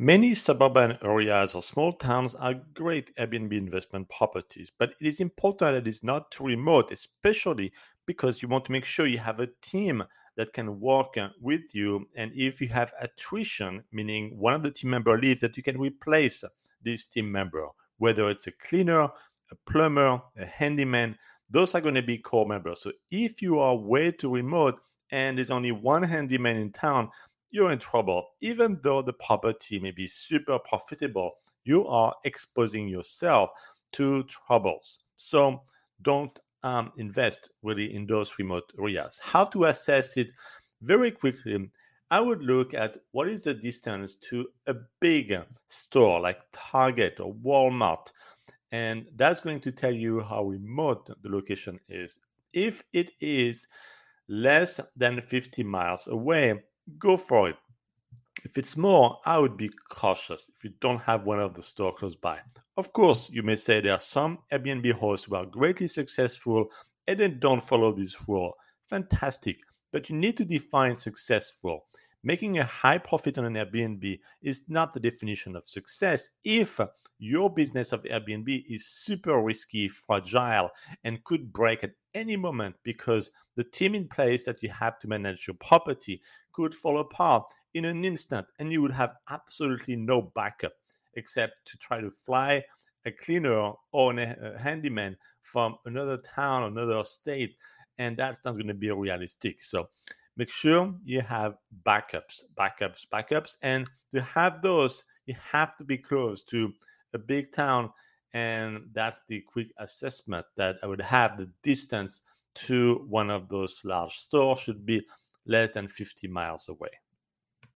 Many suburban areas or small towns are great Airbnb investment properties, but it is important that it's not too remote, especially because you want to make sure you have a team that can work uh, with you. And if you have attrition, meaning one of the team member leaves, that you can replace this team member, whether it's a cleaner, a plumber, a handyman, those are going to be core members. So if you are way too remote and there's only one handyman in town, you're in trouble. Even though the property may be super profitable, you are exposing yourself to troubles. So don't um, invest really in those remote areas. How to assess it very quickly? I would look at what is the distance to a big store like Target or Walmart. And that's going to tell you how remote the location is. If it is less than 50 miles away, go for it. If it's more, I would be cautious if you don't have one of the stores close by. Of course, you may say there are some Airbnb hosts who are greatly successful and then don't follow this rule. Fantastic, but you need to define successful. Making a high profit on an Airbnb is not the definition of success if your business of Airbnb is super risky, fragile, and could break at any moment because the team in place that you have to manage your property could fall apart in an instant and you would have absolutely no backup except to try to fly a cleaner or a handyman from another town, another state, and that's not going to be realistic. So make sure you have backups, backups, backups, and to have those, you have to be close to a big town, and that's the quick assessment that I would have. The distance to one of those large stores should be less than 50 miles away.